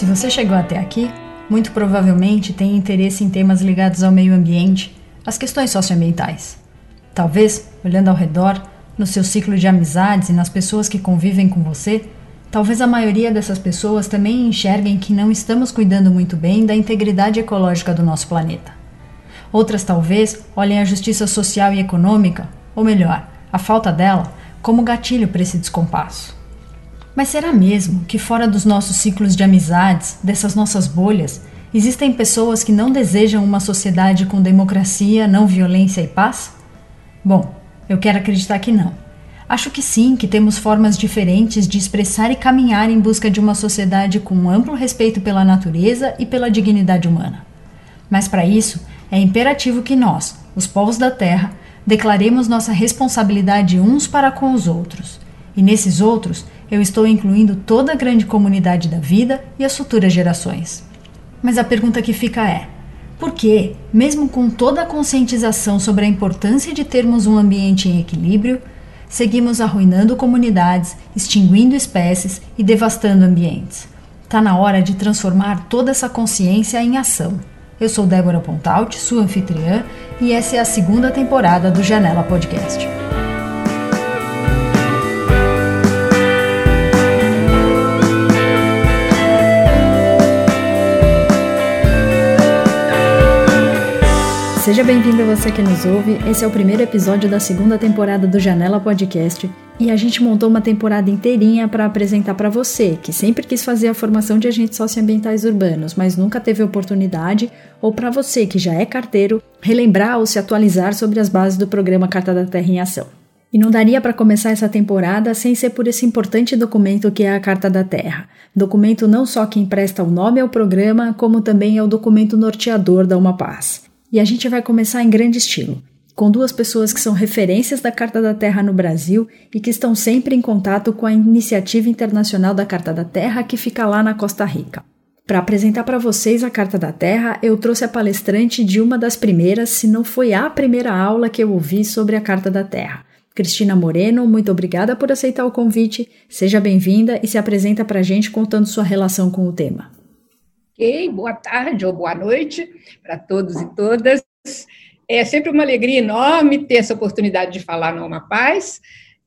Se você chegou até aqui, muito provavelmente tem interesse em temas ligados ao meio ambiente, às questões socioambientais. Talvez, olhando ao redor, no seu ciclo de amizades e nas pessoas que convivem com você, talvez a maioria dessas pessoas também enxerguem que não estamos cuidando muito bem da integridade ecológica do nosso planeta. Outras talvez olhem a justiça social e econômica, ou melhor, a falta dela, como gatilho para esse descompasso. Mas será mesmo que fora dos nossos ciclos de amizades, dessas nossas bolhas, existem pessoas que não desejam uma sociedade com democracia, não violência e paz? Bom, eu quero acreditar que não. Acho que sim, que temos formas diferentes de expressar e caminhar em busca de uma sociedade com amplo respeito pela natureza e pela dignidade humana. Mas para isso, é imperativo que nós, os povos da Terra, declaremos nossa responsabilidade uns para com os outros. E nesses outros, eu estou incluindo toda a grande comunidade da vida e as futuras gerações. Mas a pergunta que fica é: por que, mesmo com toda a conscientização sobre a importância de termos um ambiente em equilíbrio, seguimos arruinando comunidades, extinguindo espécies e devastando ambientes? Está na hora de transformar toda essa consciência em ação. Eu sou Débora Pontaut, sua anfitriã, e essa é a segunda temporada do Janela Podcast. Seja bem-vindo você que nos ouve. Esse é o primeiro episódio da segunda temporada do Janela Podcast e a gente montou uma temporada inteirinha para apresentar para você que sempre quis fazer a formação de agentes socioambientais urbanos, mas nunca teve oportunidade, ou para você que já é carteiro, relembrar ou se atualizar sobre as bases do programa Carta da Terra em Ação. E não daria para começar essa temporada sem ser por esse importante documento que é a Carta da Terra. Documento não só que empresta o nome ao programa, como também é o documento norteador da Uma Paz. E a gente vai começar em grande estilo, com duas pessoas que são referências da Carta da Terra no Brasil e que estão sempre em contato com a iniciativa internacional da Carta da Terra que fica lá na Costa Rica. Para apresentar para vocês a Carta da Terra, eu trouxe a palestrante de uma das primeiras, se não foi a primeira aula que eu ouvi sobre a Carta da Terra. Cristina Moreno, muito obrigada por aceitar o convite. Seja bem-vinda e se apresenta para a gente contando sua relação com o tema. Ok, boa tarde ou boa noite para todos e todas. É sempre uma alegria enorme ter essa oportunidade de falar no Uma Paz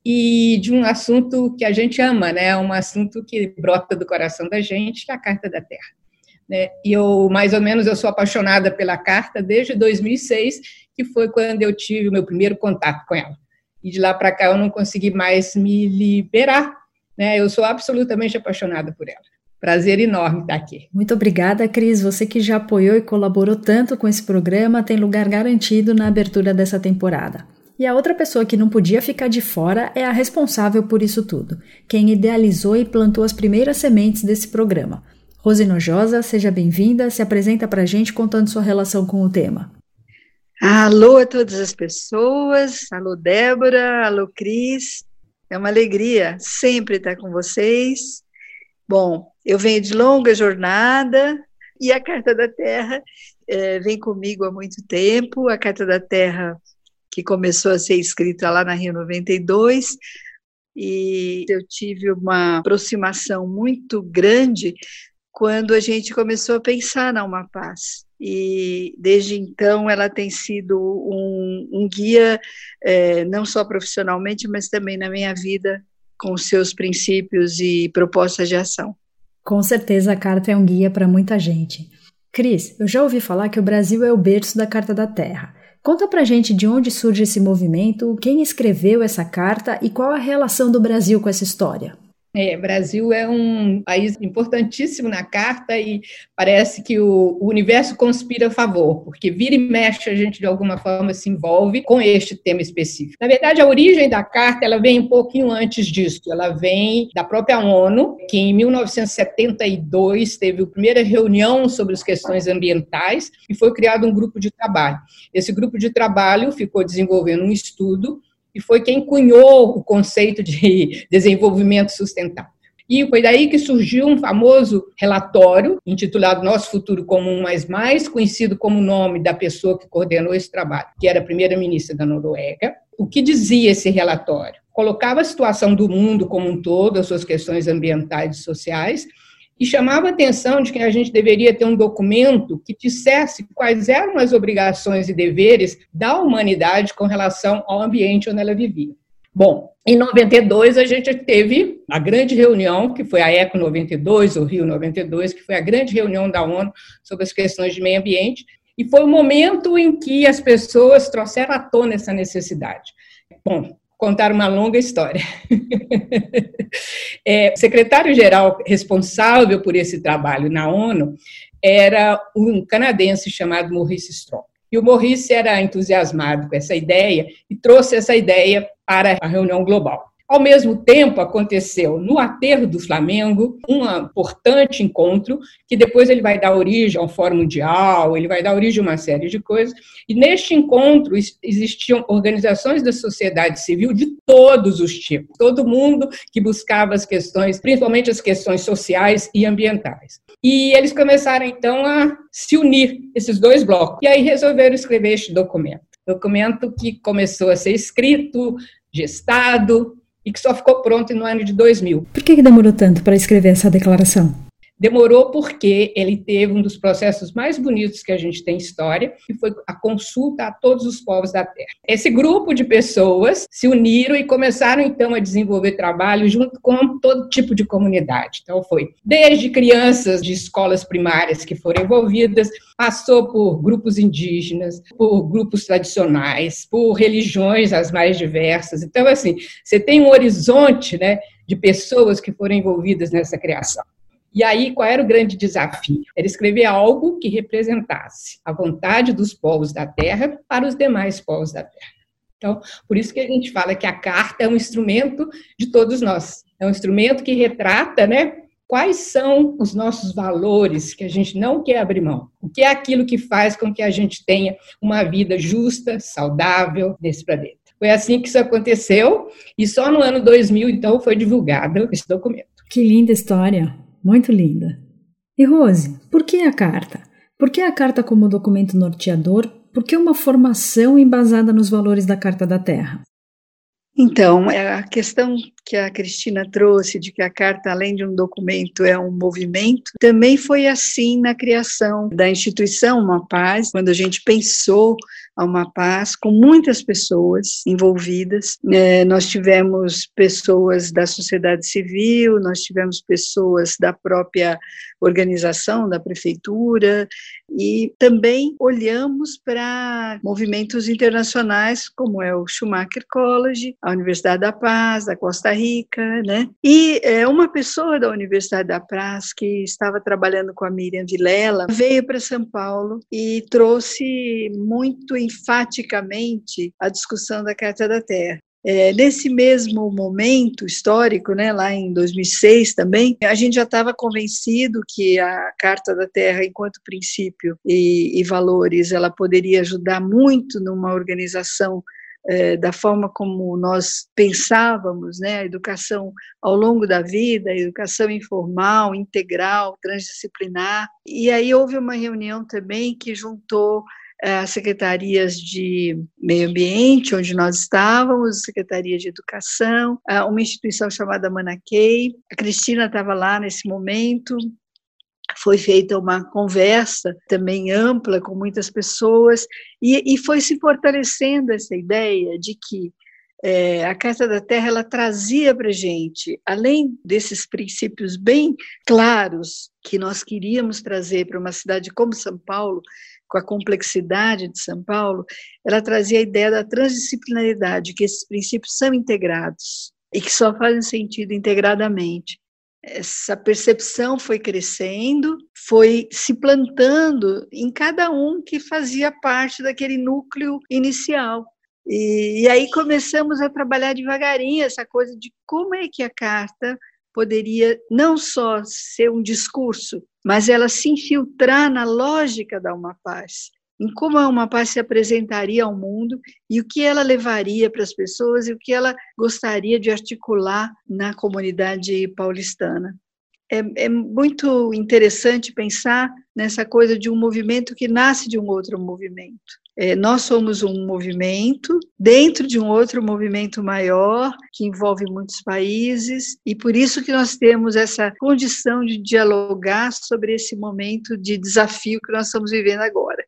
e de um assunto que a gente ama, né? Um assunto que brota do coração da gente, que é a Carta da Terra. Né? E eu, mais ou menos, eu sou apaixonada pela Carta desde 2006, que foi quando eu tive o meu primeiro contato com ela. E de lá para cá eu não consegui mais me liberar, né? Eu sou absolutamente apaixonada por ela. Prazer enorme estar aqui. Muito obrigada, Cris. Você que já apoiou e colaborou tanto com esse programa tem lugar garantido na abertura dessa temporada. E a outra pessoa que não podia ficar de fora é a responsável por isso tudo, quem idealizou e plantou as primeiras sementes desse programa. Rose Nojosa, seja bem-vinda, se apresenta para a gente contando sua relação com o tema. Alô a todas as pessoas, alô Débora, alô Cris, é uma alegria sempre estar com vocês. Bom, eu venho de longa jornada e a Carta da Terra é, vem comigo há muito tempo. A Carta da Terra, que começou a ser escrita lá na Rio 92, e eu tive uma aproximação muito grande quando a gente começou a pensar na Uma Paz. E desde então ela tem sido um, um guia, é, não só profissionalmente, mas também na minha vida, com seus princípios e propostas de ação. Com certeza a carta é um guia para muita gente. Cris, eu já ouvi falar que o Brasil é o berço da Carta da Terra. Conta pra gente de onde surge esse movimento, quem escreveu essa carta e qual a relação do Brasil com essa história. É, Brasil é um país importantíssimo na carta e parece que o, o, universo conspira a favor, porque vira e mexe a gente de alguma forma se envolve com este tema específico. Na verdade, a origem da carta ela vem um pouquinho antes disso. Ela vem da própria ONU, que em 1972 teve a primeira reunião sobre as questões ambientais e foi criado um grupo de trabalho. Esse grupo de trabalho ficou desenvolvendo um estudo e foi quem cunhou o conceito de desenvolvimento sustentável. E foi daí que surgiu um famoso relatório intitulado Nosso Futuro Comum Mais Mais, conhecido como o nome da pessoa que coordenou esse trabalho, que era a primeira-ministra da Noruega. O que dizia esse relatório? Colocava a situação do mundo como um todo, as suas questões ambientais e sociais, e chamava a atenção de que a gente deveria ter um documento que dissesse quais eram as obrigações e deveres da humanidade com relação ao ambiente onde ela vivia. Bom, em 92 a gente teve a grande reunião, que foi a ECO 92, o Rio 92, que foi a grande reunião da ONU sobre as questões de meio ambiente, e foi o momento em que as pessoas trouxeram à tona essa necessidade. Bom, contar uma longa história. é, o secretário-geral responsável por esse trabalho na ONU era um canadense chamado Maurice Strong. E o Maurice era entusiasmado com essa ideia e trouxe essa ideia para a reunião global. Ao mesmo tempo, aconteceu no aterro do Flamengo um importante encontro, que depois ele vai dar origem ao Fórum Mundial, ele vai dar origem a uma série de coisas. E neste encontro existiam organizações da sociedade civil de todos os tipos, todo mundo que buscava as questões, principalmente as questões sociais e ambientais. E eles começaram então a se unir, esses dois blocos, e aí resolveram escrever este documento. Documento que começou a ser escrito, gestado, e que só ficou pronto no ano de 2000. Por que demorou tanto para escrever essa declaração? Demorou porque ele teve um dos processos mais bonitos que a gente tem em história, que foi a consulta a todos os povos da Terra. Esse grupo de pessoas se uniram e começaram então a desenvolver trabalho junto com todo tipo de comunidade. Então foi desde crianças de escolas primárias que foram envolvidas, passou por grupos indígenas, por grupos tradicionais, por religiões as mais diversas. Então assim, você tem um horizonte, né, de pessoas que foram envolvidas nessa criação. E aí, qual era o grande desafio? Era escrever algo que representasse a vontade dos povos da Terra para os demais povos da Terra. Então, por isso que a gente fala que a carta é um instrumento de todos nós. É um instrumento que retrata, né, quais são os nossos valores que a gente não quer abrir mão. O que é aquilo que faz com que a gente tenha uma vida justa, saudável nesse planeta. Foi assim que isso aconteceu e só no ano 2000, então, foi divulgado esse documento. Que linda história! Muito linda. E Rose, por que a carta? Por que a carta como documento norteador? Por que uma formação embasada nos valores da Carta da Terra? Então, é a questão que a Cristina trouxe de que a carta, além de um documento, é um movimento, também foi assim na criação da instituição Uma Paz, quando a gente pensou a Uma Paz, com muitas pessoas envolvidas. É, nós tivemos pessoas da sociedade civil, nós tivemos pessoas da própria organização, da prefeitura, e também olhamos para movimentos internacionais, como é o Schumacher College, a Universidade da Paz, da Costa Rica, né? E é, uma pessoa da Universidade da Paz que estava trabalhando com a Miriam Vilela veio para São Paulo e trouxe muito enfaticamente a discussão da Carta da Terra. É, nesse mesmo momento histórico, né, lá em 2006 também, a gente já estava convencido que a Carta da Terra, enquanto princípio e, e valores, ela poderia ajudar muito numa organização é, da forma como nós pensávamos, né, a educação ao longo da vida, a educação informal, integral, transdisciplinar. E aí houve uma reunião também que juntou as secretarias de meio ambiente, onde nós estávamos, secretaria de educação, é, uma instituição chamada Manaquei. A Cristina estava lá nesse momento, foi feita uma conversa também ampla com muitas pessoas e, e foi se fortalecendo essa ideia de que é, a Carta da Terra ela trazia para gente, além desses princípios bem claros que nós queríamos trazer para uma cidade como São Paulo, com a complexidade de São Paulo, ela trazia a ideia da transdisciplinaridade, que esses princípios são integrados e que só fazem sentido integradamente essa percepção foi crescendo, foi se plantando em cada um que fazia parte daquele núcleo inicial. E, e, aí começamos a trabalhar devagarinho essa coisa de como é que a carta poderia não só ser um discurso, mas ela se infiltrar na lógica da uma paz em como a Uma Paz se apresentaria ao mundo e o que ela levaria para as pessoas e o que ela gostaria de articular na comunidade paulistana. É, é muito interessante pensar nessa coisa de um movimento que nasce de um outro movimento. É, nós somos um movimento dentro de um outro movimento maior que envolve muitos países e por isso que nós temos essa condição de dialogar sobre esse momento de desafio que nós estamos vivendo agora.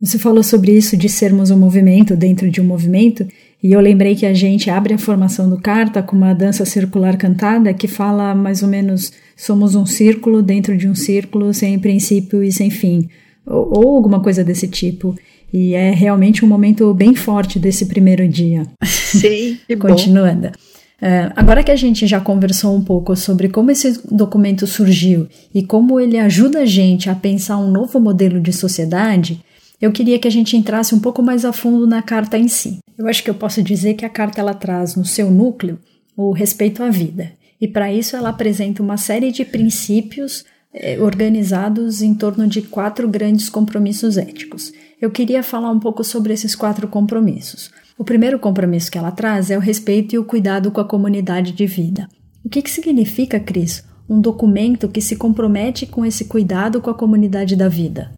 Você falou sobre isso de sermos um movimento dentro de um movimento e eu lembrei que a gente abre a formação do Carta com uma dança circular cantada que fala mais ou menos somos um círculo dentro de um círculo sem princípio e sem fim, ou, ou alguma coisa desse tipo. E é realmente um momento bem forte desse primeiro dia. Sim, que bom. Continuando. Uh, agora que a gente já conversou um pouco sobre como esse documento surgiu e como ele ajuda a gente a pensar um novo modelo de sociedade, eu queria que a gente entrasse um pouco mais a fundo na carta em si. Eu acho que eu posso dizer que a carta ela traz no seu núcleo o respeito à vida. E para isso ela apresenta uma série de princípios eh, organizados em torno de quatro grandes compromissos éticos. Eu queria falar um pouco sobre esses quatro compromissos. O primeiro compromisso que ela traz é o respeito e o cuidado com a comunidade de vida. O que, que significa, Cris, um documento que se compromete com esse cuidado com a comunidade da vida?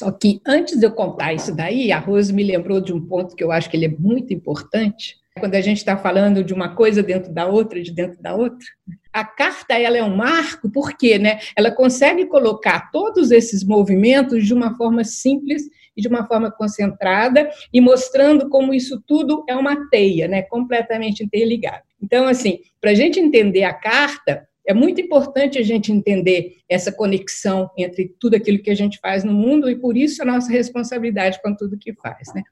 Só que antes de eu contar isso daí, a Rose me lembrou de um ponto que eu acho que ele é muito importante, quando a gente está falando de uma coisa dentro da outra, de dentro da outra. A carta ela é um marco porque né, ela consegue colocar todos esses movimentos de uma forma simples e de uma forma concentrada e mostrando como isso tudo é uma teia, né, completamente interligada. Então, assim, para a gente entender a carta, é muito importante a gente entender essa conexão entre tudo aquilo que a gente faz no mundo e por isso a nossa responsabilidade com tudo que faz, né?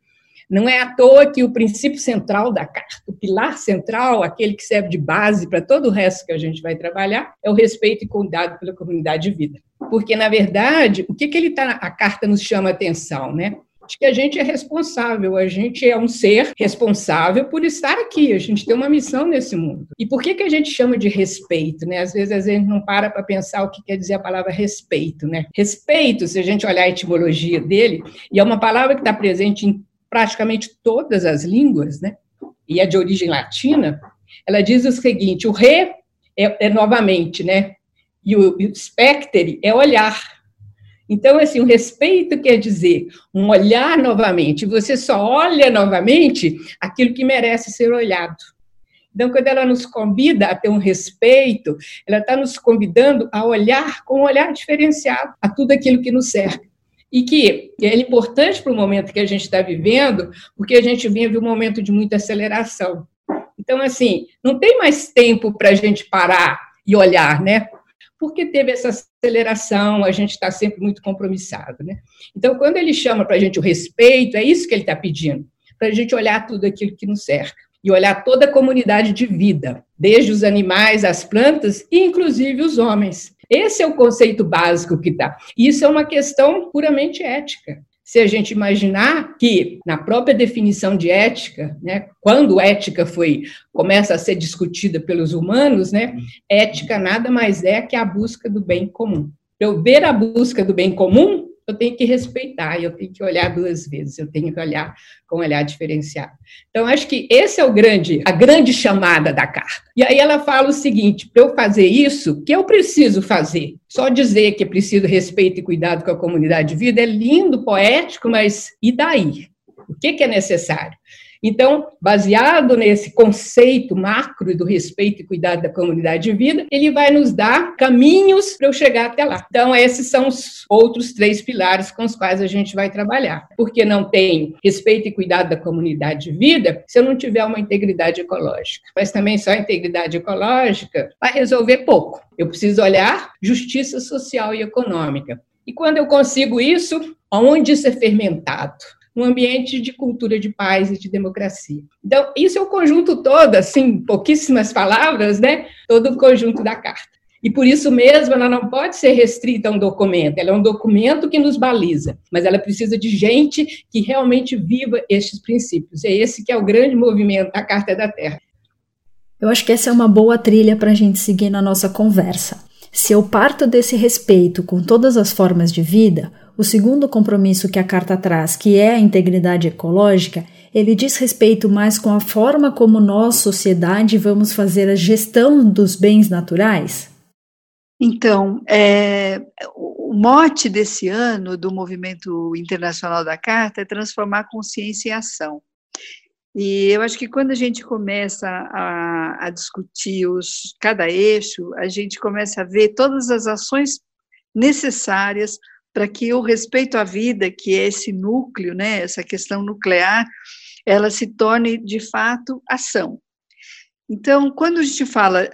Não é à toa que o princípio central da carta, o pilar central, aquele que serve de base para todo o resto que a gente vai trabalhar, é o respeito e cuidado pela comunidade de vida. Porque, na verdade, o que, que ele tá, a carta nos chama atenção, né? De que a gente é responsável, a gente é um ser responsável por estar aqui, a gente tem uma missão nesse mundo. E por que, que a gente chama de respeito? Né? Às vezes a gente não para para pensar o que quer dizer a palavra respeito. Né? Respeito, se a gente olhar a etimologia dele, e é uma palavra que está presente em praticamente todas as línguas, né? e é de origem latina, ela diz o seguinte: o re é, é novamente, né? E o, o spectere é olhar. Então, assim, o respeito quer dizer um olhar novamente. Você só olha novamente aquilo que merece ser olhado. Então, quando ela nos convida a ter um respeito, ela está nos convidando a olhar com um olhar diferenciado a tudo aquilo que nos cerca. E que é importante para o momento que a gente está vivendo, porque a gente vive um momento de muita aceleração. Então, assim, não tem mais tempo para a gente parar e olhar, né? Porque teve essa aceleração, a gente está sempre muito compromissado. Né? Então, quando ele chama para a gente o respeito, é isso que ele está pedindo, para a gente olhar tudo aquilo que nos cerca e olhar toda a comunidade de vida, desde os animais, as plantas e inclusive os homens. Esse é o conceito básico que está. Isso é uma questão puramente ética se a gente imaginar que na própria definição de ética, né, quando ética foi começa a ser discutida pelos humanos, né, ética nada mais é que a busca do bem comum. Eu ver a busca do bem comum eu tenho que respeitar, eu tenho que olhar duas vezes, eu tenho que olhar com um olhar diferenciado. Então, acho que esse é o grande, a grande chamada da carta. E aí ela fala o seguinte: para eu fazer isso, o que eu preciso fazer? Só dizer que é preciso respeito e cuidado com a comunidade de vida é lindo, poético, mas e daí? O que, que é necessário? Então, baseado nesse conceito macro do respeito e cuidado da comunidade de vida, ele vai nos dar caminhos para eu chegar até lá. Então, esses são os outros três pilares com os quais a gente vai trabalhar. Porque não tenho respeito e cuidado da comunidade de vida se eu não tiver uma integridade ecológica. Mas também só a integridade ecológica vai resolver pouco. Eu preciso olhar justiça social e econômica. E quando eu consigo isso, onde isso é fermentado? Um ambiente de cultura de paz e de democracia. Então, isso é o conjunto todo, assim, pouquíssimas palavras, né? Todo o conjunto da carta. E por isso mesmo ela não pode ser restrita a um documento, ela é um documento que nos baliza, mas ela precisa de gente que realmente viva estes princípios. É esse que é o grande movimento da Carta da Terra. Eu acho que essa é uma boa trilha para a gente seguir na nossa conversa. Se eu parto desse respeito com todas as formas de vida, o segundo compromisso que a carta traz, que é a integridade ecológica, ele diz respeito mais com a forma como nós, sociedade, vamos fazer a gestão dos bens naturais? Então, é, o mote desse ano do Movimento Internacional da Carta é transformar consciência em ação. E eu acho que quando a gente começa a, a discutir os, cada eixo, a gente começa a ver todas as ações necessárias para que o respeito à vida, que é esse núcleo, né, essa questão nuclear, ela se torne de fato ação. Então, quando a gente fala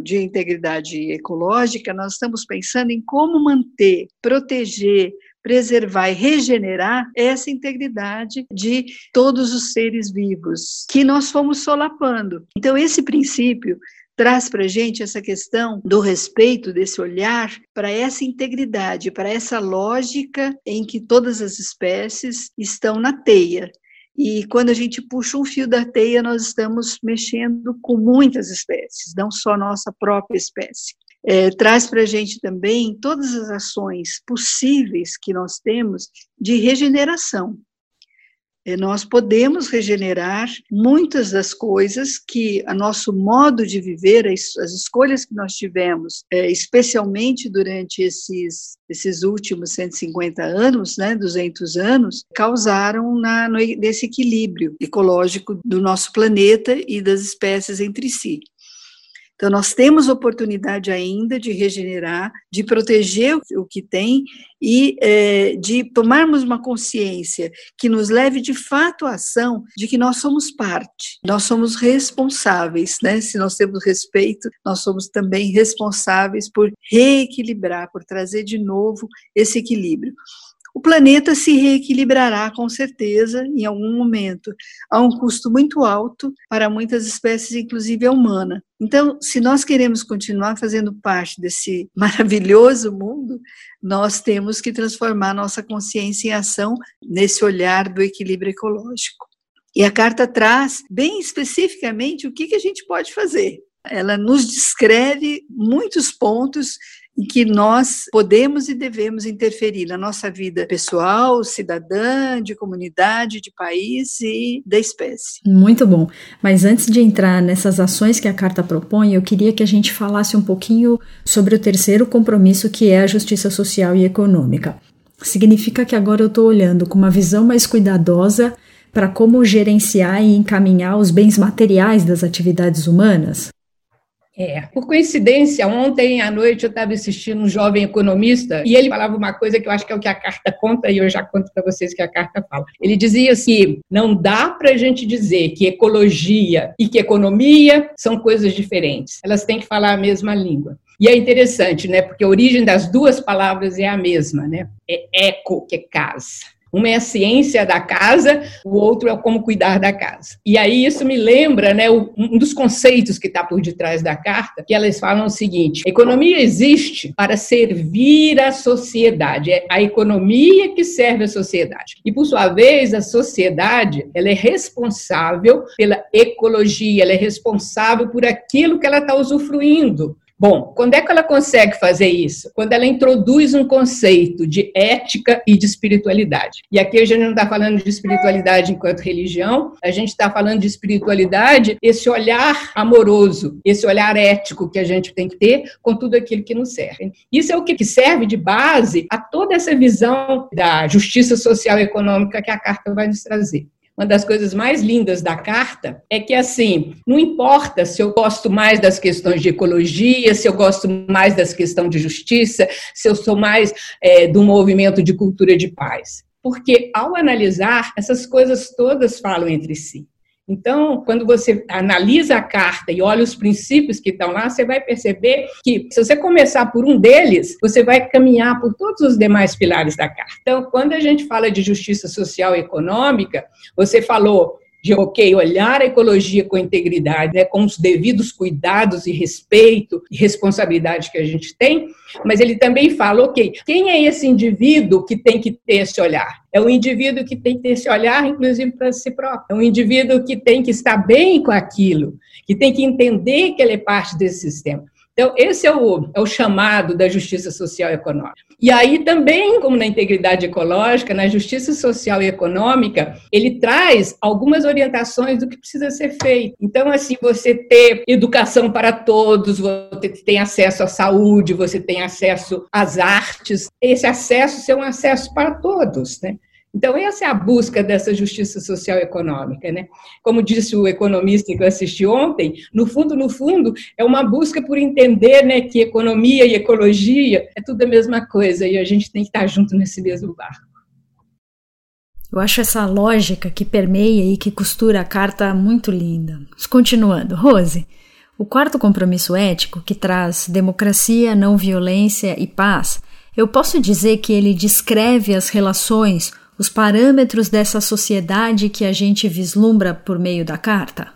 de integridade ecológica, nós estamos pensando em como manter, proteger, preservar e regenerar essa integridade de todos os seres vivos que nós fomos solapando. Então, esse princípio traz para a gente essa questão do respeito, desse olhar para essa integridade, para essa lógica em que todas as espécies estão na teia. E quando a gente puxa um fio da teia, nós estamos mexendo com muitas espécies, não só nossa própria espécie. É, traz para a gente também todas as ações possíveis que nós temos de regeneração. É, nós podemos regenerar muitas das coisas que a nosso modo de viver, as, as escolhas que nós tivemos, é, especialmente durante esses, esses últimos 150 anos, né, 200 anos, causaram na, nesse equilíbrio ecológico do nosso planeta e das espécies entre si. Então, nós temos oportunidade ainda de regenerar, de proteger o que tem e é, de tomarmos uma consciência que nos leve de fato à ação de que nós somos parte, nós somos responsáveis, né? Se nós temos respeito, nós somos também responsáveis por reequilibrar, por trazer de novo esse equilíbrio o planeta se reequilibrará com certeza em algum momento, a um custo muito alto para muitas espécies, inclusive a humana. Então, se nós queremos continuar fazendo parte desse maravilhoso mundo, nós temos que transformar nossa consciência em ação nesse olhar do equilíbrio ecológico. E a carta traz bem especificamente o que, a gente pode fazer. Ela nos descreve muitos pontos em que nós podemos e devemos interferir na nossa vida pessoal, cidadã, de comunidade, de país e da espécie. Muito bom. Mas antes de entrar nessas ações que a carta propõe, eu queria que a gente falasse um pouquinho sobre o terceiro compromisso, que é a justiça social e econômica. Significa que agora eu estou olhando com uma visão mais cuidadosa para como gerenciar e encaminhar os bens materiais das atividades humanas? É, por coincidência, ontem à noite eu estava assistindo um jovem economista e ele falava uma coisa que eu acho que é o que a carta conta e eu já conto para vocês que a carta fala. Ele dizia assim: não dá para a gente dizer que ecologia e que economia são coisas diferentes. Elas têm que falar a mesma língua. E é interessante, né? Porque a origem das duas palavras é a mesma, né? É eco, que é casa. Uma é a ciência da casa, o outro é como cuidar da casa. E aí isso me lembra, né, um dos conceitos que está por detrás da carta, que elas falam o seguinte: a economia existe para servir a sociedade. É a economia que serve a sociedade. E por sua vez, a sociedade, ela é responsável pela ecologia, ela é responsável por aquilo que ela está usufruindo. Bom, quando é que ela consegue fazer isso? Quando ela introduz um conceito de ética e de espiritualidade. E aqui a gente não está falando de espiritualidade enquanto religião, a gente está falando de espiritualidade, esse olhar amoroso, esse olhar ético que a gente tem que ter com tudo aquilo que nos serve. Isso é o que serve de base a toda essa visão da justiça social e econômica que a carta vai nos trazer uma das coisas mais lindas da carta é que, assim, não importa se eu gosto mais das questões de ecologia, se eu gosto mais das questões de justiça, se eu sou mais é, do movimento de cultura de paz. Porque, ao analisar, essas coisas todas falam entre si. Então, quando você analisa a carta e olha os princípios que estão lá, você vai perceber que, se você começar por um deles, você vai caminhar por todos os demais pilares da carta. Então, quando a gente fala de justiça social e econômica, você falou de, ok, olhar a ecologia com integridade, né, com os devidos cuidados e respeito e responsabilidade que a gente tem, mas ele também fala, ok, quem é esse indivíduo que tem que ter esse olhar? É o indivíduo que tem que ter esse olhar, inclusive, para si próprio. É um indivíduo que tem que estar bem com aquilo, que tem que entender que ele é parte desse sistema. Então, esse é o, é o chamado da justiça social e econômica. E aí também, como na integridade ecológica, na justiça social e econômica, ele traz algumas orientações do que precisa ser feito. Então, assim, você ter educação para todos, você tem acesso à saúde, você tem acesso às artes, esse acesso ser um acesso para todos, né? Então, essa é a busca dessa justiça social e econômica. Né? Como disse o economista que eu assisti ontem, no fundo, no fundo, é uma busca por entender né, que economia e ecologia é tudo a mesma coisa e a gente tem que estar junto nesse mesmo barco. Eu acho essa lógica que permeia e que costura a carta muito linda. Continuando, Rose, o quarto compromisso ético, que traz democracia, não violência e paz, eu posso dizer que ele descreve as relações os parâmetros dessa sociedade que a gente vislumbra por meio da carta?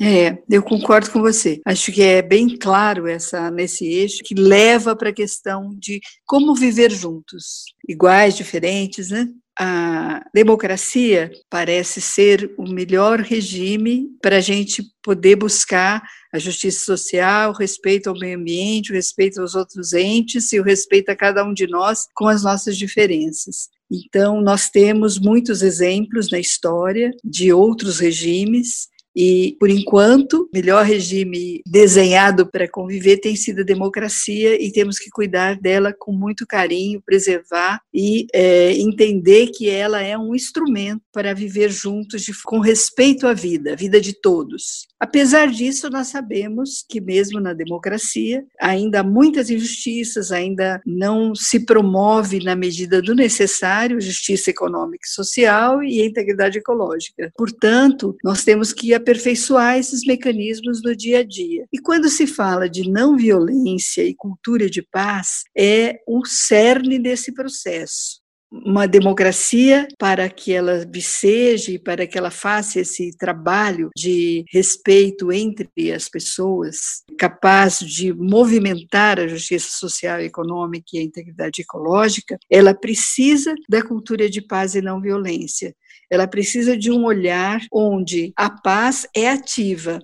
É, eu concordo com você. Acho que é bem claro essa nesse eixo que leva para a questão de como viver juntos, iguais, diferentes, né? A democracia parece ser o melhor regime para a gente poder buscar a justiça social, o respeito ao meio ambiente, o respeito aos outros entes e o respeito a cada um de nós com as nossas diferenças. Então, nós temos muitos exemplos na história de outros regimes e, por enquanto, o melhor regime desenhado para conviver tem sido a democracia e temos que cuidar dela com muito carinho, preservar e é, entender que ela é um instrumento para viver juntos de, com respeito à vida, a vida de todos. Apesar disso, nós sabemos que, mesmo na democracia, ainda há muitas injustiças, ainda não se promove, na medida do necessário, justiça econômica e social e integridade ecológica. Portanto, nós temos que aperfeiçoar esses mecanismos no dia a dia. E quando se fala de não violência e cultura de paz, é o cerne desse processo uma democracia para que ela viceje, para que ela faça esse trabalho de respeito entre as pessoas, capaz de movimentar a justiça social, econômica e a integridade ecológica, ela precisa da cultura de paz e não violência. Ela precisa de um olhar onde a paz é ativa,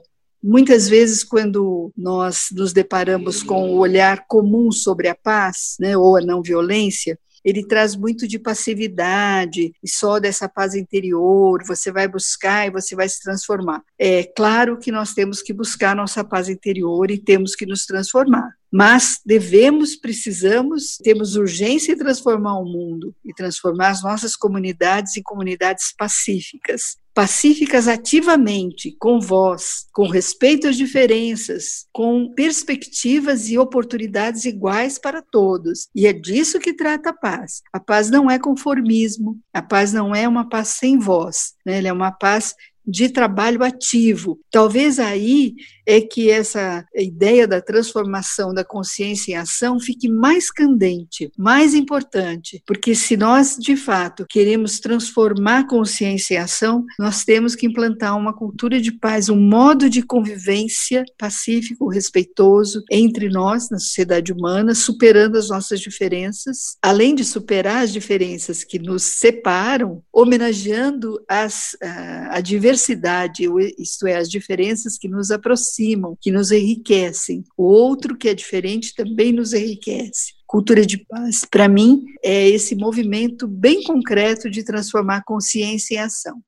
Muitas vezes, quando nós nos deparamos com o olhar comum sobre a paz, né, ou a não violência, ele traz muito de passividade e só dessa paz interior, você vai buscar e você vai se transformar. É claro que nós temos que buscar nossa paz interior e temos que nos transformar. Mas devemos, precisamos, temos urgência em transformar o mundo e transformar as nossas comunidades em comunidades pacíficas pacíficas ativamente, com voz, com respeito às diferenças, com perspectivas e oportunidades iguais para todos. E é disso que trata a paz. A paz não é conformismo, a paz não é uma paz sem voz, né? ela é uma paz de trabalho ativo. Talvez aí é que essa ideia da transformação da consciência em ação fique mais candente, mais importante, porque se nós de fato queremos transformar a consciência em ação, nós temos que implantar uma cultura de paz, um modo de convivência pacífico, respeitoso entre nós na sociedade humana, superando as nossas diferenças, além de superar as diferenças que nos separam, homenageando as, a, a diversidade, isto é, as diferenças que nos aproximam aproximam, que nos enriquecem. O outro que é diferente também nos enriquece. Cultura de paz, para mim, é esse movimento bem concreto de transformar consciência em ação.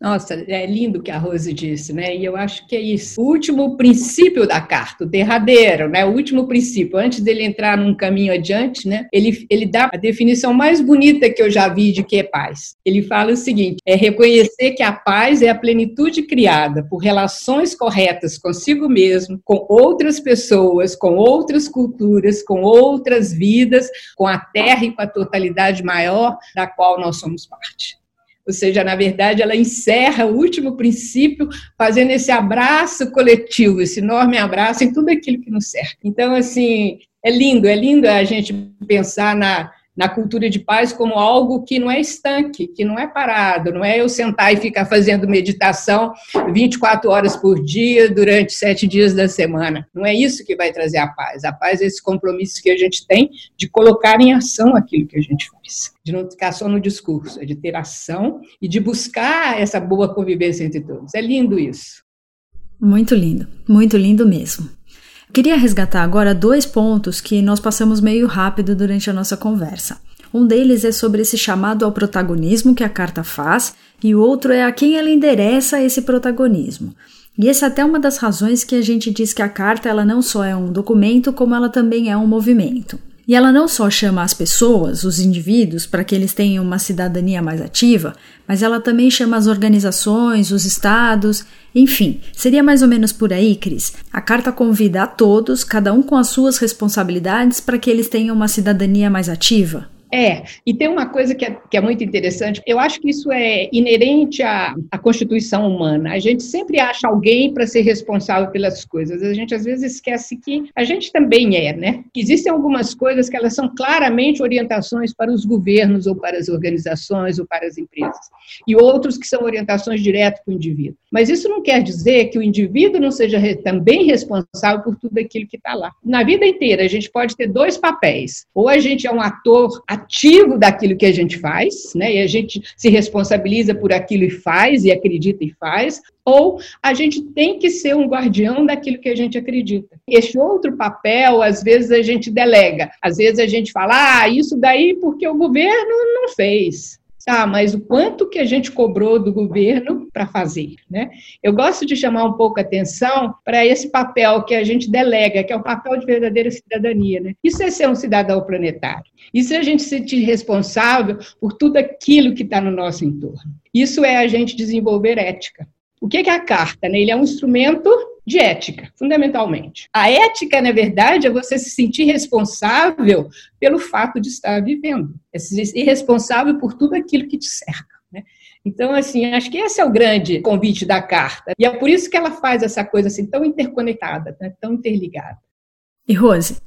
Nossa, é lindo o que a Rose disse, né? E eu acho que é isso. O último princípio da carta, o derradeiro, né? O último princípio, antes dele entrar num caminho adiante, né? Ele, ele dá a definição mais bonita que eu já vi de que é paz. Ele fala o seguinte: é reconhecer que a paz é a plenitude criada por relações corretas consigo mesmo, com outras pessoas, com outras culturas, com outras vidas, com a terra e com a totalidade maior da qual nós somos parte. Ou seja, na verdade, ela encerra o último princípio fazendo esse abraço coletivo, esse enorme abraço em tudo aquilo que nos cerca. Então, assim, é lindo, é lindo a gente pensar na, na cultura de paz como algo que não é estanque, que não é parado, não é eu sentar e ficar fazendo meditação 24 horas por dia durante sete dias da semana. Não é isso que vai trazer a paz. A paz é esse compromisso que a gente tem de colocar em ação aquilo que a gente faz, de não ficar só no discurso, é de ter ação e de buscar essa boa convivência entre todos. É lindo isso. Muito lindo, muito lindo mesmo. Queria resgatar agora dois pontos que nós passamos meio rápido durante a nossa conversa. Um deles é sobre esse chamado ao protagonismo que a carta faz, e o outro é a quem ela endereça esse protagonismo. E essa é até uma das razões que a gente diz que a carta ela não só é um documento, como ela também é um movimento. E ela não só chama as pessoas, os indivíduos, para que eles tenham uma cidadania mais ativa, mas ela também chama as organizações, os estados, enfim, seria mais ou menos por aí, Cris. A carta convida a todos, cada um com as suas responsabilidades, para que eles tenham uma cidadania mais ativa. É, e tem uma coisa que é, que é muito interessante, eu acho que isso é inerente à, à constituição humana. A gente sempre acha alguém para ser responsável pelas coisas. A gente às vezes esquece que a gente também é, né? Existem algumas coisas que elas são claramente orientações para os governos ou para as organizações ou para as empresas, e outros que são orientações diretas para o indivíduo. Mas isso não quer dizer que o indivíduo não seja também responsável por tudo aquilo que está lá. Na vida inteira, a gente pode ter dois papéis. Ou a gente é um ator ativo daquilo que a gente faz, né? E a gente se responsabiliza por aquilo e faz, e acredita e faz, ou a gente tem que ser um guardião daquilo que a gente acredita. Esse outro papel, às vezes, a gente delega. Às vezes a gente fala, ah, isso daí porque o governo não fez. Tá, mas o quanto que a gente cobrou do governo para fazer, né? Eu gosto de chamar um pouco a atenção para esse papel que a gente delega, que é o papel de verdadeira cidadania, né? Isso é ser um cidadão planetário. Isso é a gente se sentir responsável por tudo aquilo que está no nosso entorno. Isso é a gente desenvolver ética. O que é a carta? Né? Ele é um instrumento de ética, fundamentalmente. A ética, na verdade, é você se sentir responsável pelo fato de estar vivendo, é ser responsável por tudo aquilo que te cerca. Né? Então, assim, acho que esse é o grande convite da carta. E é por isso que ela faz essa coisa assim tão interconectada, né? tão interligada. E Rose,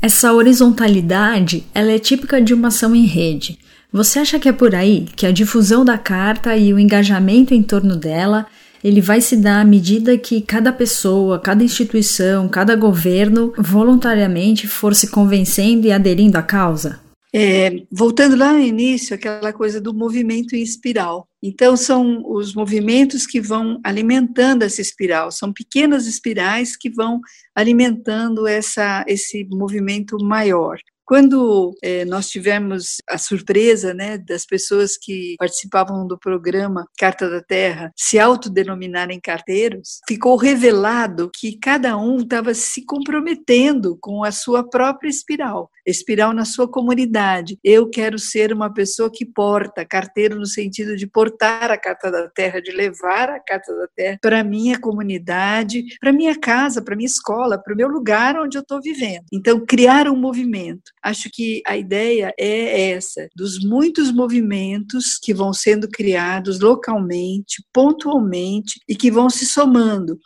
essa horizontalidade, ela é típica de uma ação em rede. Você acha que é por aí que a difusão da carta e o engajamento em torno dela ele vai se dar à medida que cada pessoa, cada instituição, cada governo voluntariamente for se convencendo e aderindo à causa? É, voltando lá no início, aquela coisa do movimento em espiral. Então, são os movimentos que vão alimentando essa espiral, são pequenas espirais que vão alimentando essa, esse movimento maior. Quando é, nós tivemos a surpresa né, das pessoas que participavam do programa Carta da Terra se autodenominarem carteiros, ficou revelado que cada um estava se comprometendo com a sua própria espiral, espiral na sua comunidade. Eu quero ser uma pessoa que porta, carteiro no sentido de portar a Carta da Terra, de levar a Carta da Terra para minha comunidade, para minha casa, para minha escola, para o meu lugar onde eu estou vivendo. Então, criar um movimento. Acho que a ideia é essa, dos muitos movimentos que vão sendo criados localmente, pontualmente e que vão se somando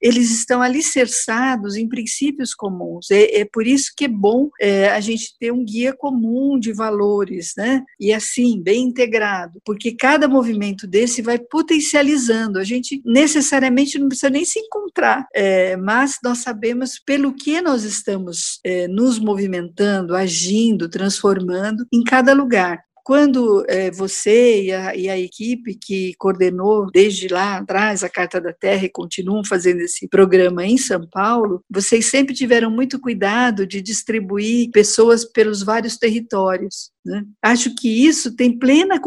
eles estão alicerçados em princípios comuns. É, é por isso que é bom é, a gente ter um guia comum de valores, né? E assim, bem integrado, porque cada movimento desse vai potencializando. A gente necessariamente não precisa nem se encontrar, é, mas nós sabemos pelo que nós estamos é, nos movimentando, agindo, transformando em cada lugar quando é, você e a, e a, equipe que coordenou desde lá atrás a Carta da Terra e continuam fazendo esse programa em São Paulo, vocês sempre tiveram muito cuidado de distribuir pessoas pelos vários territórios. Né? Acho que isso tem plena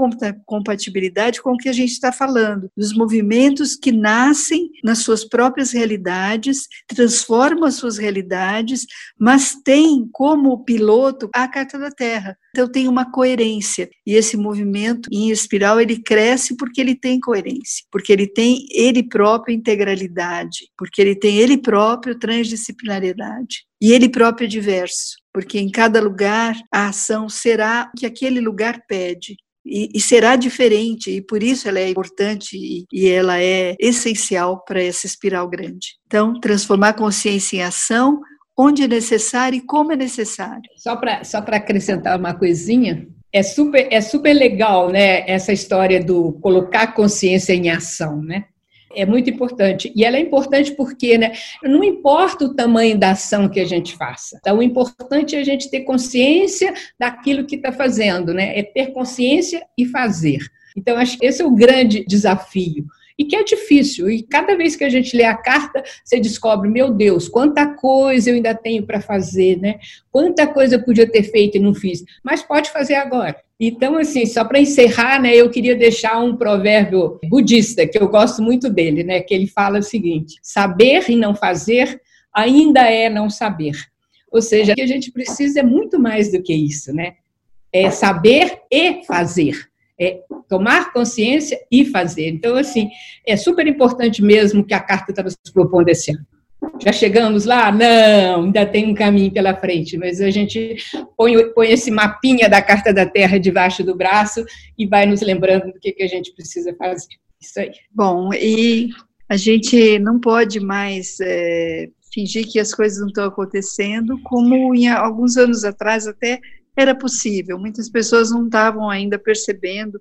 compatibilidade com o que a gente está falando, dos movimentos que nascem nas suas próprias realidades, transformam as suas realidades, mas têm como piloto a Carta da Terra. Então tem uma coerência e esse movimento em espiral ele cresce porque ele tem coerência, porque ele tem ele próprio integralidade, porque ele tem ele próprio transdisciplinariedade e ele próprio diverso, porque em cada lugar a ação será o que aquele lugar pede. E, e, será diferente, e por isso ela é importante e, e ela é essencial para essa espiral grande. Então, transformar a consciência em ação onde é necessário e como é necessário. Só para só acrescentar uma coisinha, é super, é super legal, né, essa história do colocar a consciência em ação, né? É muito importante. E ela é importante porque, né, não importa o tamanho da ação que a gente faça. Então, o importante é a gente ter consciência daquilo que está fazendo, né? É ter consciência e fazer. Então, acho que esse é o grande desafio. E que é difícil. E cada vez que a gente lê a carta, você descobre, meu Deus, quanta coisa eu ainda tenho para fazer, né? Quanta coisa eu podia ter feito e não fiz, mas pode fazer agora. Então, assim, só para encerrar, né, eu queria deixar um provérbio budista, que eu gosto muito dele, né, que ele fala o seguinte: saber e não fazer ainda é não saber. Ou seja, o que a gente precisa é muito mais do que isso, né? É saber e fazer. É tomar consciência e fazer. Então, assim, é super importante mesmo que a carta está nos propondo esse ano. Já chegamos lá? Não, ainda tem um caminho pela frente, mas a gente põe, põe esse mapinha da Carta da Terra debaixo do braço e vai nos lembrando do que, que a gente precisa fazer. Isso aí. Bom, e a gente não pode mais é, fingir que as coisas não estão acontecendo, como em alguns anos atrás até era possível. Muitas pessoas não estavam ainda percebendo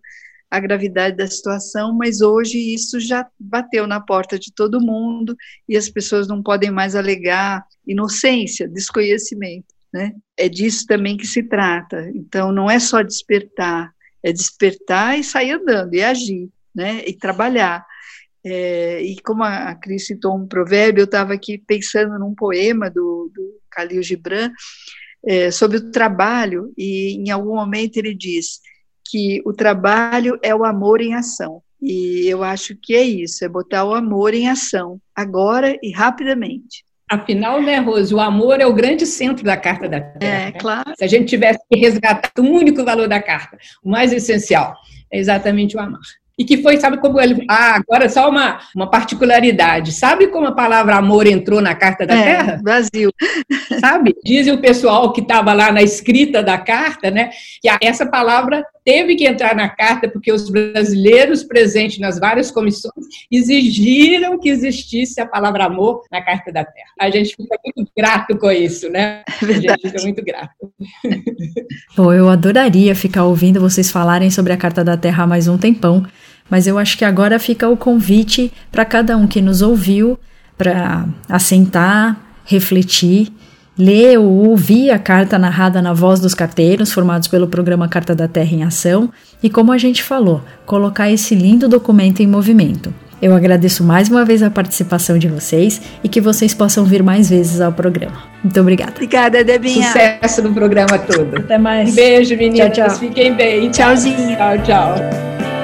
a gravidade da situação, mas hoje isso já bateu na porta de todo mundo e as pessoas não podem mais alegar inocência, desconhecimento, né? É disso também que se trata. Então não é só despertar, é despertar e sair andando e agir, né? E trabalhar. É, e como a Cris citou um provérbio, eu estava aqui pensando num poema do, do Khalil Gibran é, sobre o trabalho e em algum momento ele diz que o trabalho é o amor em ação. E eu acho que é isso, é botar o amor em ação, agora e rapidamente. Afinal, né, Rose, o amor é o grande centro da Carta da Terra. É, né? claro. Se a gente tivesse que resgatar o único valor da Carta, o mais essencial, é exatamente o amar e que foi, sabe como ele. Ah, agora só uma, uma particularidade. Sabe como a palavra amor entrou na Carta da é, Terra? Brasil. Sabe? Dizem o pessoal que estava lá na escrita da carta, né? Que essa palavra teve que entrar na carta porque os brasileiros presentes nas várias comissões exigiram que existisse a palavra amor na Carta da Terra. A gente fica muito grato com isso, né? É a gente fica muito grato. Bom, eu adoraria ficar ouvindo vocês falarem sobre a Carta da Terra há mais um tempão, mas eu acho que agora fica o convite para cada um que nos ouviu para assentar, refletir ler ou ouvir a carta narrada na voz dos carteiros, formados pelo programa Carta da Terra em Ação, e como a gente falou, colocar esse lindo documento em movimento. Eu agradeço mais uma vez a participação de vocês e que vocês possam vir mais vezes ao programa. Muito obrigada. Obrigada, Debinha. Sucesso no programa todo. Até mais. Um beijo, meninas. Tchau, tchau. Fiquem bem. Tchauzinho. Tchau, tchau.